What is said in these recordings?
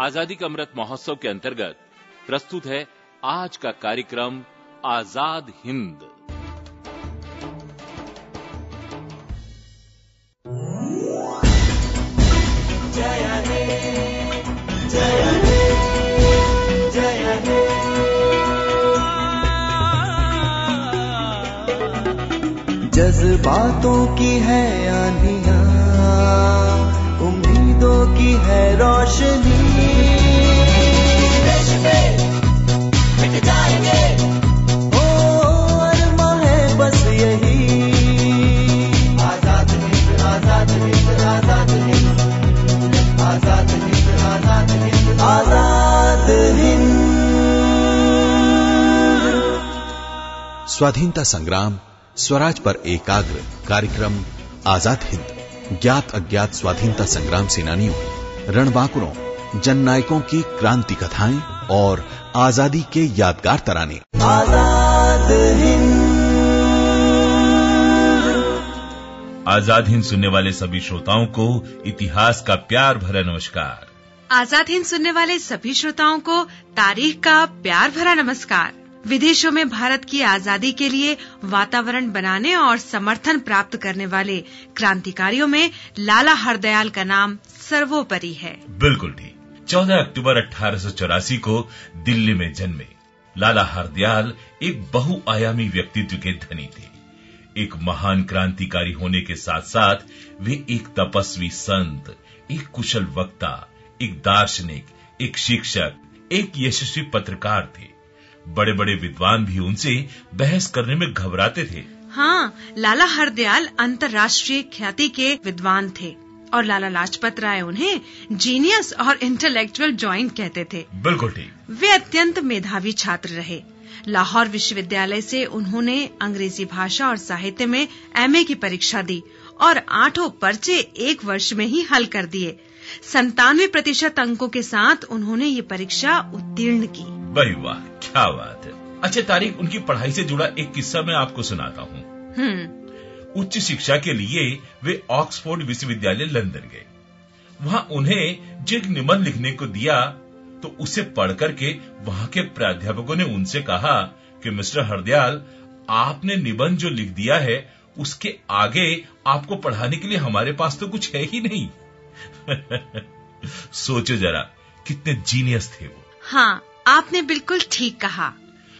आज़ादी का अमृत महोत्सव के अंतर्गत प्रस्तुत है आज का कार्यक्रम, आज़ाद हिंद। जज्बातों की है की है रोशनी। आज़ाद आज़ाद आज़ाद आज़ाद आज़ाद स्वाधीनता संग्राम, स्वराज पर एकाग्र कार्यक्रम, आज़ाद हिंद। ज्ञात अज्ञात स्वाधीनता संग्राम सेनानियों रणबांकुरों जननायकों की क्रांति कथाएँ और आज़ादी के यादगार तराने। आज़ाद हिंद। आज़ाद हिंद सुनने वाले सभी श्रोताओं को इतिहास का प्यार भरा नमस्कार। आज़ाद हिंद सुनने वाले सभी श्रोताओं को तारीख का प्यार भरा नमस्कार। विदेशों में भारत की आज़ादी के लिए वातावरण बनाने और समर्थन प्राप्त करने वाले क्रांतिकारियों में लाला हरदयाल का नाम सर्वोपरि है। बिल्कुल ठीक। 14 अक्टूबर अठारह सौ चौरासी को दिल्ली में जन्मे लाला हरदयाल एक बहुआयामी व्यक्तित्व के धनी थे। एक महान क्रांतिकारी होने के साथ साथ वे एक तपस्वी संत एक कुशल वक्ता एक दार्शनिक एक शिक्षक एक यशस्वी पत्रकार थे। बड़े बड़े विद्वान भी उनसे बहस करने में घबराते थे। हाँ लाला हरदयाल अंतर्राष्ट्रीय ख्याति के विद्वान थे। और लाला लाजपत राय उन्हें जीनियस और इंटेलेक्चुअल जॉइंट कहते थे। बिल्कुल ठीक। वे अत्यंत मेधावी छात्र रहे। लाहौर विश्वविद्यालय से उन्होंने अंग्रेज़ी भाषा और साहित्य में एमए की परीक्षा दी और आठों पर्चे एक वर्ष में ही हल कर दिए। संतानवे प्रतिशत अंकों के साथ उन्होंने ये परीक्षा उत्तीर्ण की। भाई वाह क्या बात है। अच्छा तारीख उनकी पढ़ाई से जुड़ा एक किस्सा मैं आपको सुनाता हूँ। हम्म। उच्च शिक्षा के लिए वे ऑक्सफोर्ड विश्वविद्यालय लंदन गए। वहाँ उन्हें जो एक निबंध लिखने को दिया तो उसे पढ़ करके वहाँ के प्राध्यापकों ने उनसे कहा कि, मिस्टर हरदयाल, आपने निबंध जो लिख दिया है, उसके आगे आपको पढ़ाने के लिए हमारे पास तो कुछ है ही नहीं। सोचो जरा, कितने जीनियस थे वो। हाँ आपने बिल्कुल ठीक कहा।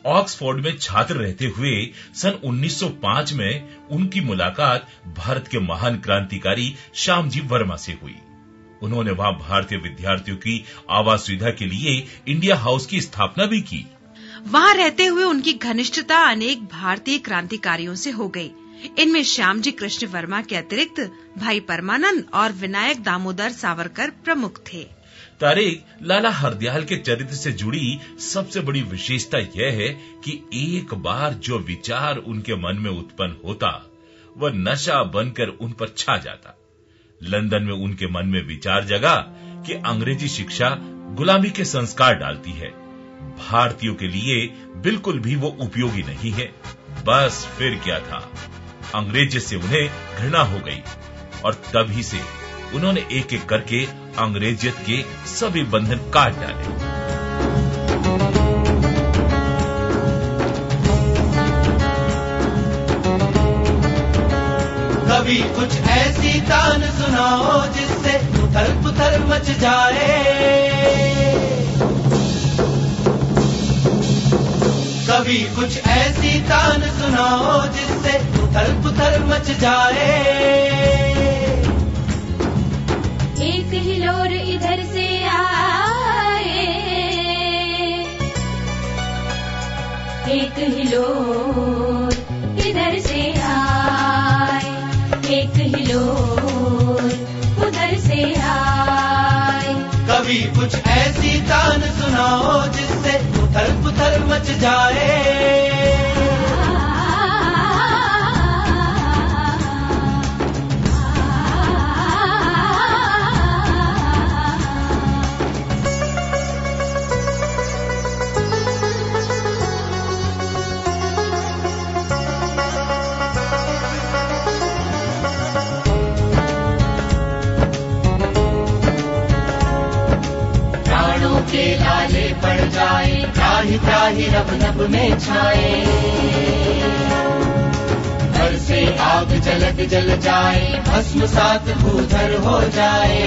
ऑक्सफोर्ड में छात्र रहते हुए सन 1905 में उनकी मुलाकात भारत के महान क्रांतिकारी श्यामजी वर्मा से हुई। उन्होंने वहाँ भारतीय विद्यार्थियों की आवास सुविधा के लिए इंडिया हाउस की स्थापना भी की। वहाँ रहते हुए उनकी घनिष्ठता अनेक भारतीय क्रांतिकारियों से हो गई। इनमें श्यामजी कृष्ण वर्मा के अतिरिक्त भाई परमानंद और विनायक दामोदर सावरकर प्रमुख थे। तारीख लाला हरदयाल के चरित्र से जुड़ी सबसे बड़ी विशेषता यह है कि एक बार जो विचार उनके मन में उत्पन्न होता, वह नशा बनकर उन पर छा जाता। लंदन में उनके मन में विचार जगा कि अंग्रेज़ी शिक्षा गुलामी के संस्कार डालती है। भारतीयों के लिए बिल्कुल भी वो उपयोगी नहीं है। बस फिर क्या था? अंग्रेज़ी से उन्हें घृणा हो गई और तभी से उन्होंने एक एक करके अंग्रेजियत के सभी बंधन काट डाले। कभी कुछ ऐसी तान सुनाओ जिससे उथल पुथल मच जाए। कभी कुछ ऐसी तान सुनाओ जिससे उथल पुथल मच जाए। एक हिलोर इधर से आए। एक हिलोर इधर से आए। एक हिलोर उधर से आए। कभी कुछ ऐसी तान सुनाओ जिससे उथल पुथल मच जाए। त्राही रब रब में छाए। घर से आग जलक जल जाए, भस्म सात भूधर हो जाए।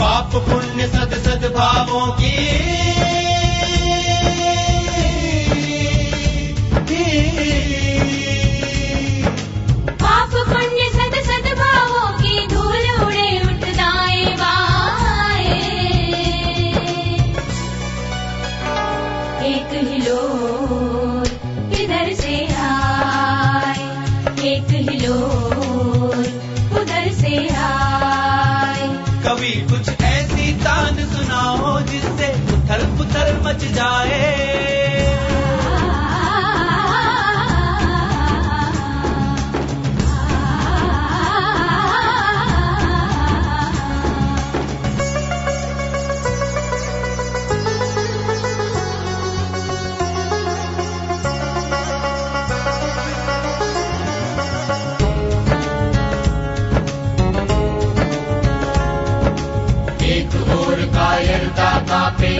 पाप पुण्य सद सद भावों की एक हिलो उधर से आए। कभी कुछ ऐसी तान सुनाओ जिससे उथल पुथल मच जाए।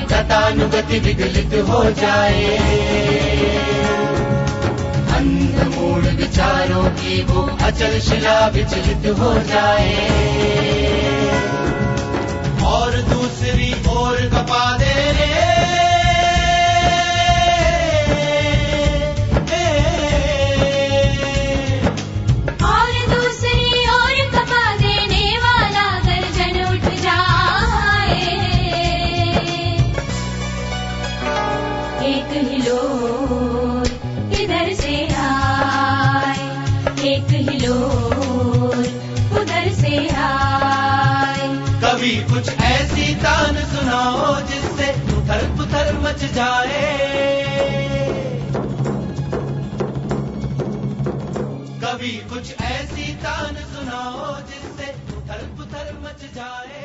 गतानुगति विगलित हो जाए। अंध मूड विचारों की वो अचल शिला विचलित हो जाए। और दूसरी ओर कपा दे रे। मच जाए। कभी कुछ ऐसी तान सुनाओ जिससे उथल मच जाए।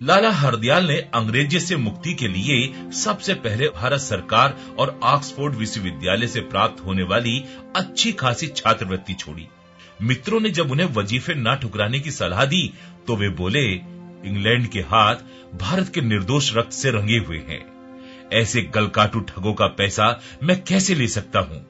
लाला हरदयाल ने अंग्रेज़ी से मुक्ति के लिए सबसे पहले भारत सरकार और ऑक्सफोर्ड विश्वविद्यालय से प्राप्त होने वाली अच्छी खासी छात्रवृत्ति छोड़ी। मित्रों ने जब उन्हें वजीफे न ठुकराने की सलाह दी तो वे बोले इंग्लैंड के हाथ भारत के निर्दोष रक्त से रंगे हुए हैं। ऐसे गलकाटू ठगों का पैसा मैं कैसे ले सकता हूँ?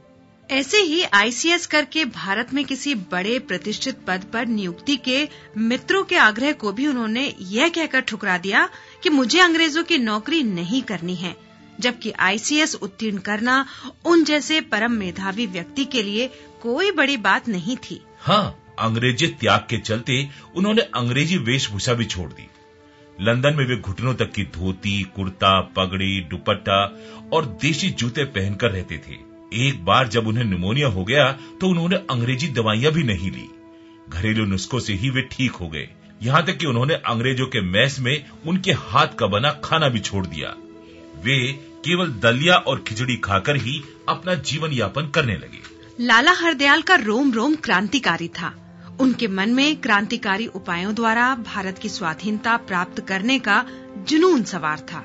ऐसे ही आईसीएस करके भारत में किसी बड़े प्रतिष्ठित पद पर नियुक्ति के मित्रों के आग्रह को भी उन्होंने यह कहकर ठुकरा दिया कि मुझे अंग्रेज़ों की नौकरी नहीं करनी है जबकि आईसीएस उत्तीर्ण करना उन जैसे परम मेधावी व्यक्ति के लिए कोई बड़ी बात नहीं थी। हाँ अंग्रेज़ी त्याग के चलते उन्होंने अंग्रेज़ी वेशभूषा भी छोड़ दी। लंदन में वे घुटनों तक की धोती, कुर्ता, पगड़ी, दुपट्टा और देशी जूते पहनकर रहते थे। एक बार जब उन्हें निमोनिया हो गया तो उन्होंने अंग्रेज़ी दवाइयाँ भी नहीं ली। घरेलू नुस्खों से ही वे ठीक हो गए। यहाँ तक कि उन्होंने अंग्रेज़ों के मैस में उनके हाथ का बना खाना भी छोड़ दिया। वे केवल दलिया और खिचड़ी खाकर ही अपना जीवन यापन करने लगे। लाला हरदयाल का रोम रोम क्रांतिकारी था। उनके मन में क्रांतिकारी उपायों द्वारा भारत की स्वाधीनता प्राप्त करने का जुनून सवार था।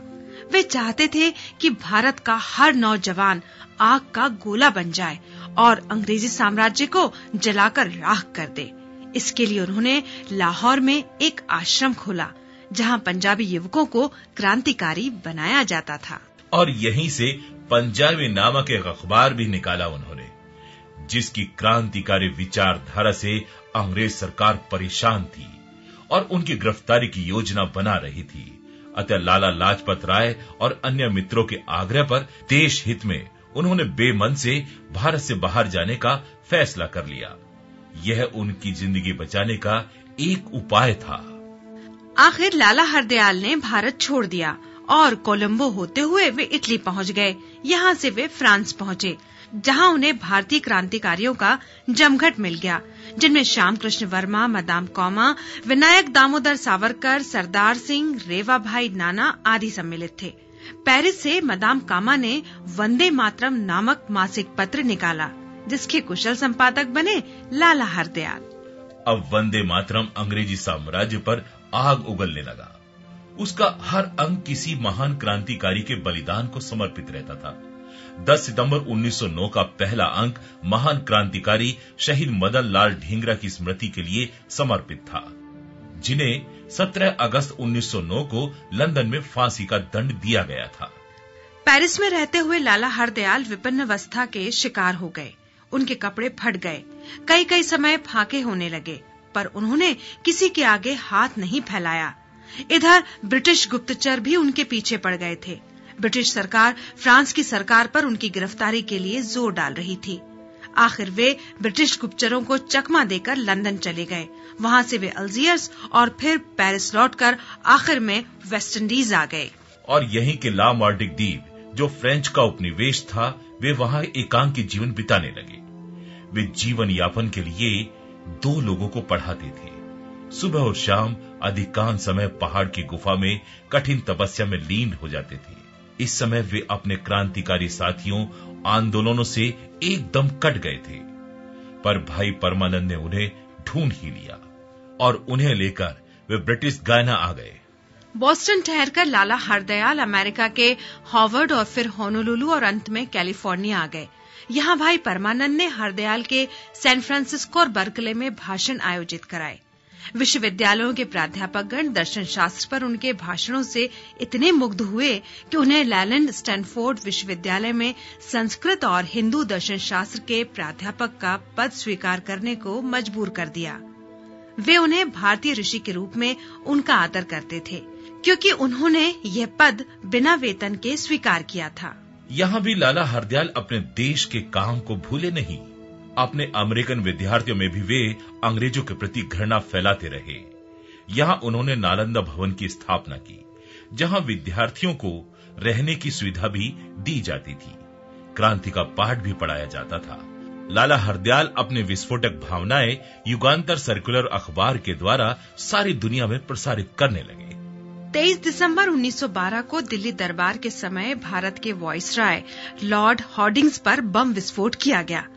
वे चाहते थे कि भारत का हर नौजवान आग का गोला बन जाए और अंग्रेज़ी साम्राज्य को जलाकर राख कर दे। इसके लिए उन्होंने लाहौर में एक आश्रम खोला, जहाँ पंजाबी युवकों को क्रांतिकारी बनाया जाता था। और यहीं से पंजाबी नामक एक अखबार भी निकाला उन्होंने। जिसकी क्रांतिकारी विचारधारा से अंग्रेज़ सरकार परेशान थी और उनकी गिरफ्तारी की योजना बना रही थी। अतः लाला लाजपत राय और अन्य मित्रों के आग्रह पर देश हित में उन्होंने बेमन से भारत से बाहर जाने का फैसला कर लिया। यह उनकी ज़िंदगी बचाने का एक उपाय था। आखिर लाला हरदयाल ने भारत छोड़ दिया और कोलंबो होते हुए वे इटली पहुँच गए। यहाँ से वे फ्रांस पहुँचे। जहाँ उन्हें भारतीय क्रांतिकारियों का जमघट मिल गया, जिनमें श्याम कृष्ण वर्मा, मदाम कौमा, विनायक दामोदर सावरकर, सरदार सिंह, रेवा भाई नाना आदि सम्मिलित थे। पेरिस से मदाम कामा ने वंदे मातरम नामक मासिक पत्र निकाला, जिसके कुशल संपादक बने लाला हरदयाल। अब वंदे मातरम अंग्रेज़ी साम्राज्य पर आग उगलने लगा। उसका हर अंग किसी महान क्रांतिकारी के बलिदान को समर्पित रहता था। 10 सितंबर 1909 का पहला अंक महान क्रांतिकारी शहीद मदन लाल ढींगरा की स्मृति के लिए समर्पित था, जिन्हें 17 अगस्त 1909 को लंदन में फांसी का दंड दिया गया था। पेरिस में रहते हुए लाला हरदयाल विपन्न अवस्था के शिकार हो गए। उनके कपड़े फट गए। कई कई समय फाके होने लगे, पर उन्होंने किसी के आगे हाथ नहीं फैलाया। इधर ब्रिटिश गुप्तचर भी उनके पीछे पड़ गए थे। ब्रिटिश सरकार फ्रांस की सरकार पर उनकी गिरफ्तारी के लिए ज़ोर डाल रही थी। आखिर वे ब्रिटिश गुप्तचरों को चकमा देकर लंदन चले गए। वहाँ से वे अल्जियर्स और फिर पेरिस लौटकर आखिर में वेस्ट इंडीज आ गए। और यहीं के ला मार्डिक द्वीप, जो फ्रेंच का उपनिवेश था, वे वहाँ एकांकी जीवन बिताने लगे। वे जीवन यापन के लिए दो लोगों को पढ़ाते थे। सुबह और शाम अधिकांश समय पहाड़ की गुफा में कठिन तपस्या में लीन हो जाते थे। इस समय वे अपने क्रांतिकारी साथियों आंदोलनों से एकदम कट गए थे। पर भाई परमानंद ने उन्हें ढूंढ ही लिया और उन्हें लेकर वे ब्रिटिश गायना आ गए। बॉस्टन ठहरकर लाला हरदयाल अमेरिका के हार्वर्ड और फिर होनोलुलु और अंत में कैलिफ़ोर्निया आ गए। यहाँ भाई परमानंद ने हरदयाल के सैन फ्रांसिस्को और बर्कले में भाषण आयोजित कराए। विश्वविद्यालयों के प्राध्यापकगण दर्शन शास्त्र पर उनके भाषणों से इतने मुग्ध हुए कि उन्हें लैलैंड स्टैनफोर्ड विश्वविद्यालय में संस्कृत और हिंदू दर्शन शास्त्र के प्राध्यापक का पद स्वीकार करने को मजबूर कर दिया। वे उन्हें भारतीय ऋषि के रूप में उनका आदर करते थे, क्योंकि उन्होंने यह पद बिना वेतन के स्वीकार किया था। यहाँ भी लाला हरदयाल अपने देश के काम को भूले नहीं। अपने अमेरिकन विद्यार्थियों में भी वे अंग्रेज़ों के प्रति घृणा फैलाते रहे। यहाँ उन्होंने नालंदा भवन की स्थापना की, जहाँ विद्यार्थियों को रहने की सुविधा भी दी जाती थी। क्रांति का पाठ भी पढ़ाया जाता था। लाला हरदयाल अपने विस्फोटक भावनाएँ युगांतर सर्कुलर अखबार के द्वारा सारी दुनिया में प्रसारित करने लगे। 23 दिसंबर 1912 को दिल्ली दरबार के समय भारत के वॉइसराय लॉर्ड हॉर्डिंग्स पर बम विस्फोट किया गया।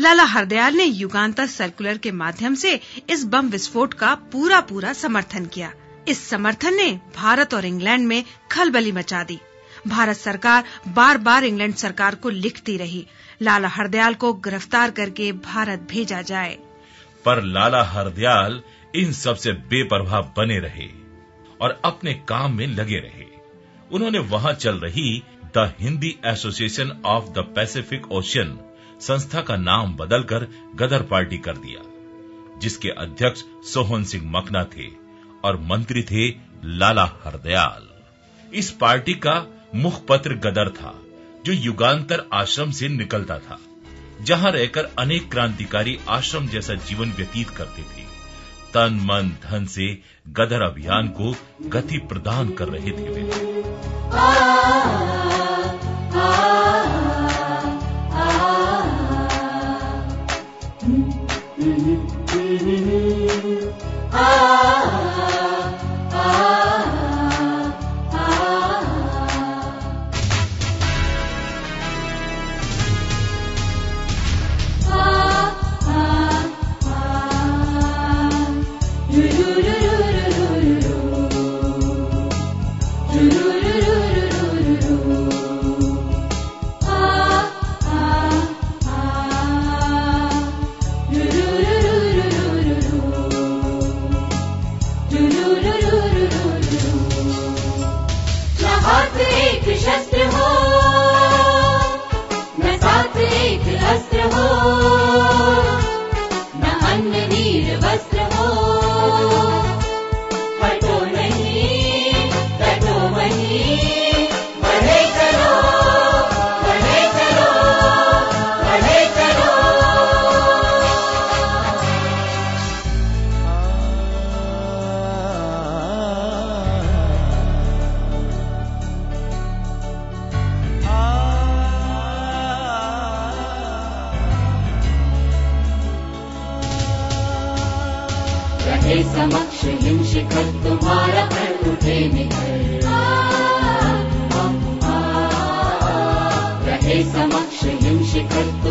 लाला हरदयाल ने युगांतर सर्कुलर के माध्यम से इस बम विस्फोट का पूरा पूरा समर्थन किया। इस समर्थन ने भारत और इंग्लैंड में खलबली मचा दी। भारत सरकार बार बार इंग्लैंड सरकार को लिखती रही। लाला हरदयाल को गिरफ़्तार करके भारत भेजा जाए। पर लाला हरदयाल इन सबसे बेपरवाह बने रहे और अपने काम में लगे रहे। उन्होंने वहाँ चल रही the Hindi association of the Pacific Ocean संस्था का नाम बदलकर गदर पार्टी कर दिया, जिसके अध्यक्ष सोहन सिंह मकना थे और मंत्री थे लाला हरदयाल। इस पार्टी का मुखपत्र गदर था, जो युगांतर आश्रम से निकलता था, जहाँ रहकर अनेक क्रांतिकारी आश्रम जैसा जीवन व्यतीत करते थे। तन, मन, धन से गदर अभियान को गति प्रदान कर रहे थे वे। रहो ए समक्ष हिमशेखर प्र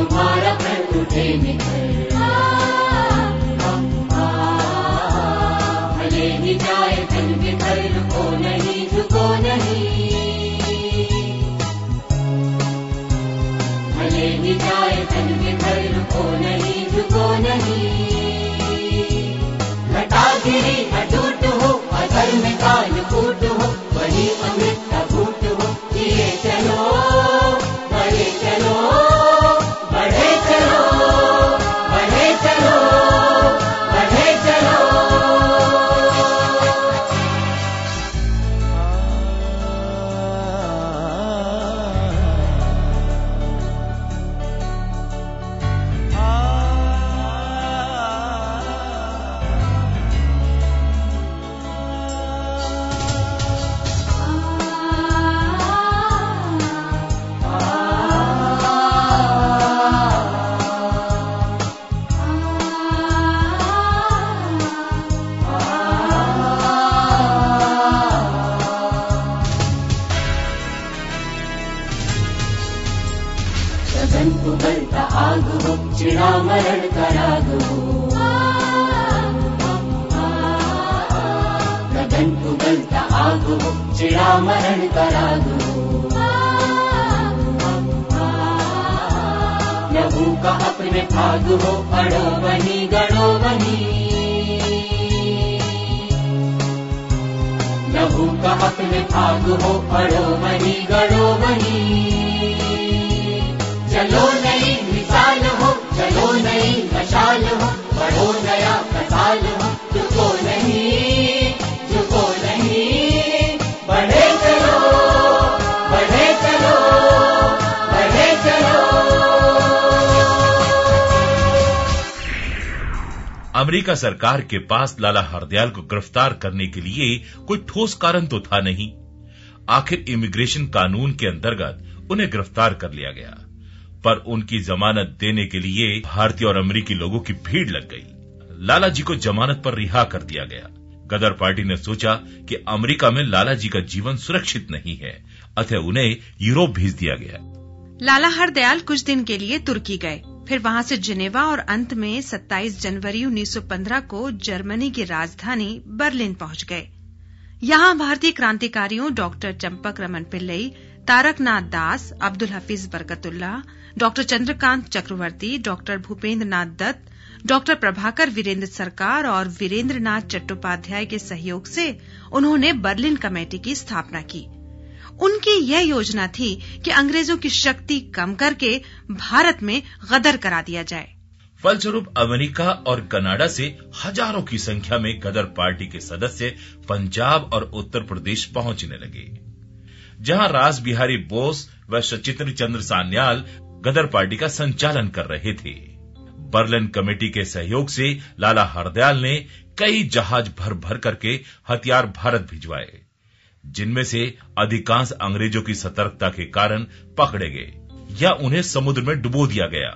मनी लहू का अपने भाग हो पढ़ो मनी अमेरिका सरकार के पास लाला हरदयाल को गिरफ़्तार करने के लिए कोई ठोस कारण तो था नहीं। आखिर इमिग्रेशन कानून के अंतर्गत उन्हें गिरफ़्तार कर लिया गया, पर उनकी जमानत देने के लिए भारतीय और अमेरिकी लोगों की भीड़ लग गई। लाला जी को जमानत पर रिहा कर दिया गया। गदर पार्टी ने सोचा कि अमेरिका में लाला जी का जीवन सुरक्षित नहीं है, अतः उन्हें यूरोप भेज दिया गया। लाला हरदयाल कुछ दिन के लिए तुर्की गए। फिर वहाँ से जिनेवा और अंत में 27 जनवरी 1915 को जर्मनी की राजधानी बर्लिन पहुँच गए। यहाँ भारतीय क्रांतिकारियों doctor Champak Raman Pillai, Taraknath Das, Abdul Hafiz Barkatullah doctor Chandrakant Chakravarti, doctor Bhupendra Nath Dutt, doctor Prabhakar Virendra Sarkar और वीरेंद्र नाथ चट्टोपाध्याय के सहयोग से उन्होंने बर्लिन कमेटी की स्थापना की। उनकी यह योजना थी कि अंग्रेज़ों की शक्ति कम करके भारत में गदर करा दिया जाए। फलस्वरूप अमेरिका और कनाडा से हज़ारों की संख्या में गदर पार्टी के सदस्य पंजाब और उत्तर प्रदेश पहुँचने लगे। जहाँ रास बिहारी बोस व सचित्र चंद्र सान्याल गदर पार्टी का संचालन कर रहे थे। बर्लिन कमेटी के सहयोग से लाला हरदयाल ने कई जहाज़ भर भर करके हथियार भारत भिजवाए। जिनमें से अधिकांश अंग्रेज़ों की सतर्कता के कारण पकड़े गए या उन्हें समुद्र में डुबो दिया गया।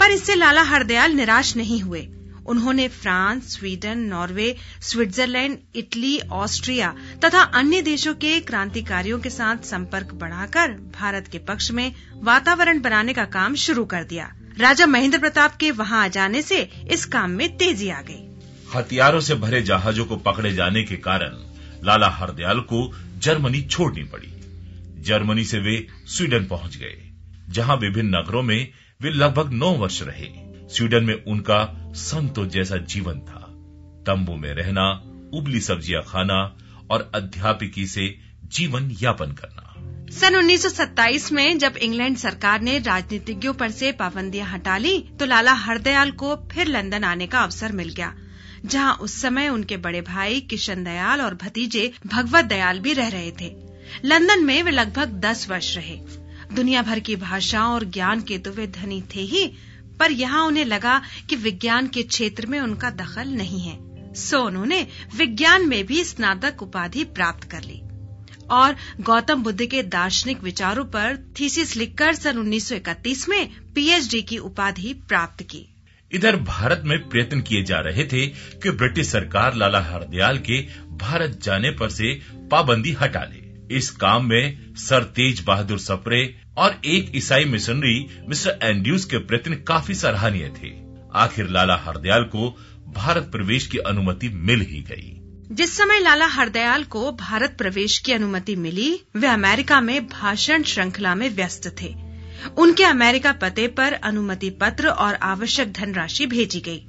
पर इससे लाला हरदयाल निराश नहीं हुए। उन्होंने France Sweden Norway Switzerland Italy Austria तथा अन्य देशों के क्रांतिकारियों के साथ संपर्क बढ़ाकर भारत के पक्ष में वातावरण बनाने का काम शुरू कर दिया। राजा महेंद्र प्रताप के वहाँ आ जाने से इस काम में तेज़ी आ गई। हथियारों से भरे जहाजों को पकड़े जाने के कारण लाला हरदयाल को जर्मनी छोड़नी पड़ी। जर्मनी से वे स्वीडन पहुँच गए, जहाँ विभिन्न नगरों में वे लगभग नौ वर्ष रहे। स्वीडन में उनका संतो जैसा जीवन था। तंबू में रहना, उबली सब्ज़ियाँ खाना और अध्यापिकी से जीवन यापन करना। सन 1927 में जब इंग्लैंड सरकार ने राजनीतिज्ञों पर से पाबंदियाँ हटा ली तो लाला हरदयाल को फिर लंदन आने का अवसर मिल गया। जहाँ उस समय उनके बड़े भाई किशन दयाल और भतीजे भगवत दयाल भी रह रहे थे। लंदन में वे लगभग दस वर्ष रहे। दुनिया भर की भाषाओं और ज्ञान के तो वे धनी थे ही, पर यहाँ उन्हें लगा कि विज्ञान के क्षेत्र में उनका दखल नहीं है। सो उन्होंने विज्ञान में भी स्नातक उपाधि प्राप्त कर ली। और गौतम बुद्ध के दार्शनिक विचारों पर थीसिस लिखकर सन 1931 में पीएचडी की उपाधि प्राप्त की। इधर भारत में प्रयत्न किए जा रहे थे कि ब्रिटिश सरकार लाला हरदयाल के भारत जाने पर से पाबंदी हटा ले। इस काम में सर तेज बहादुर सप्रे और एक ईसाई मिशनरी मिस्टर एंड्यूज के प्रयत्न काफ़ी सराहनीय थे। आखिर लाला हरदयाल को भारत प्रवेश की अनुमति मिल ही गई। जिस समय लाला हरदयाल को भारत प्रवेश की अनुमति मिली, वे अमेरिका में भाषण श्रृंखला में व्यस्त थे। उनके अमेरिका पते पर अनुमति पत्र और आवश्यक धनराशि भेजी गई।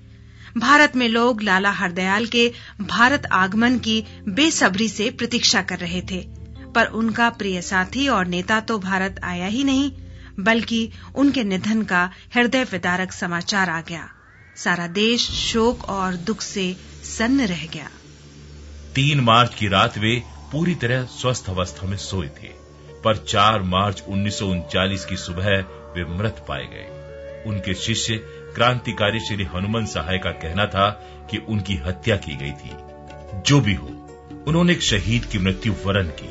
भारत में लोग लाला हरदयाल के भारत आगमन की बेसब्री से प्रतीक्षा कर रहे थे। पर उनका प्रिय साथी और नेता तो भारत आया ही नहीं, बल्कि उनके निधन का हृदय विदारक समाचार आ गया। सारा देश शोक और दुख से सन्न रह गया। तीन मार्च की रात वे पूरी तरह स्वस्थ अवस्था में सोए थे। पर 4 मार्च उन्नीस की सुबह वे मृत पाए गए। उनके शिष्य क्रांतिकारी श्री हनुमान सहाय का कहना था कि उनकी हत्या की गई थी। जो भी हो, उन्होंने एक शहीद की मृत्यु वरण की।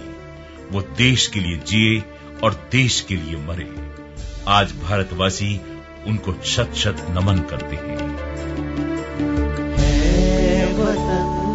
वो देश के लिए जिए और देश के लिए मरे। आज भारतवासी उनको शत शत नमन करते हैं। है वतन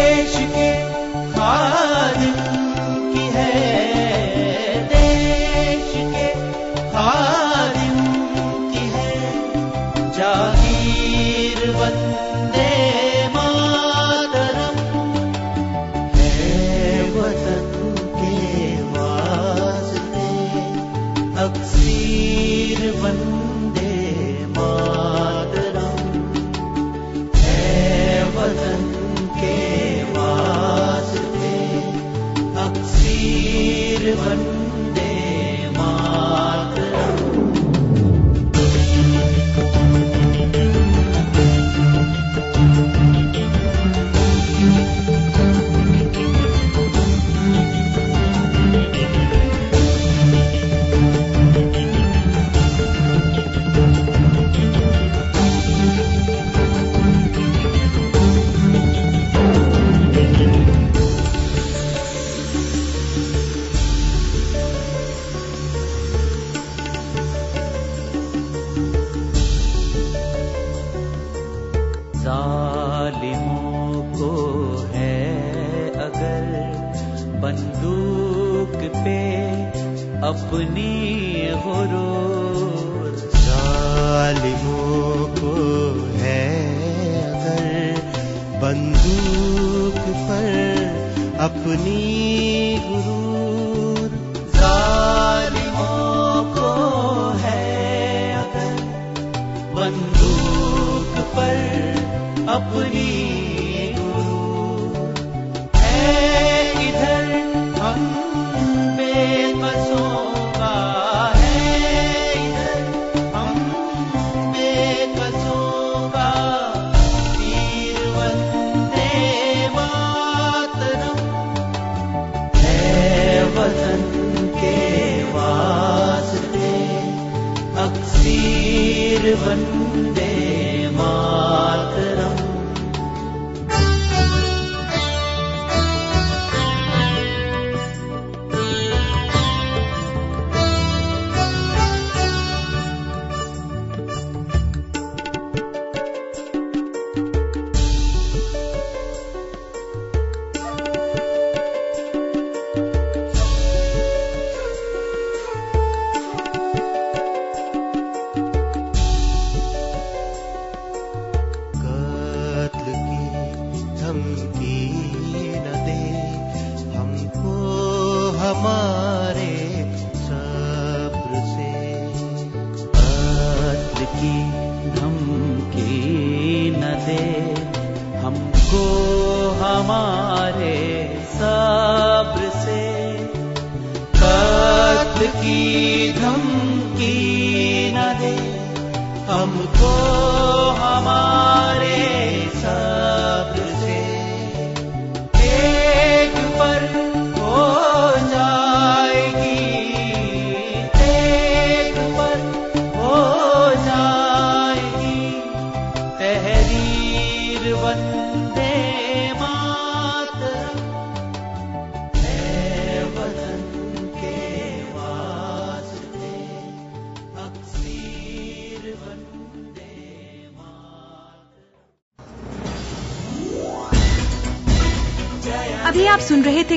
अपनी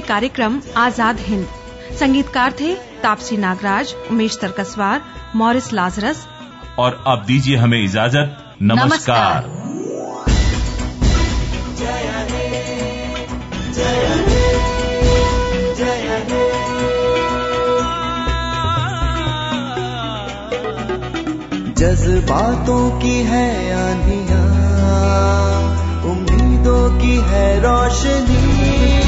कार्यक्रम आज़ाद हिंद। संगीतकार थे तापसी नागराज उमेश तरकसवार मॉरिस लाजरस। और अब दीजिए हमें इजाज़त। नमस्कार, जज्बातों की है आंधियाँ उम्मीदों की है रोशनी।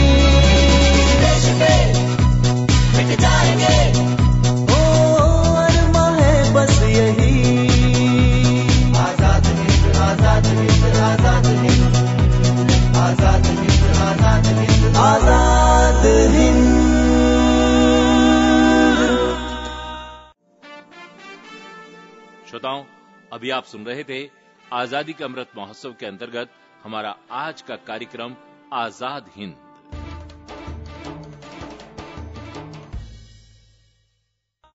अभी आप सुन रहे थे आज़ादी के अमृत महोत्सव के अंतर्गत हमारा आज का कार्यक्रम आज़ाद हिंद।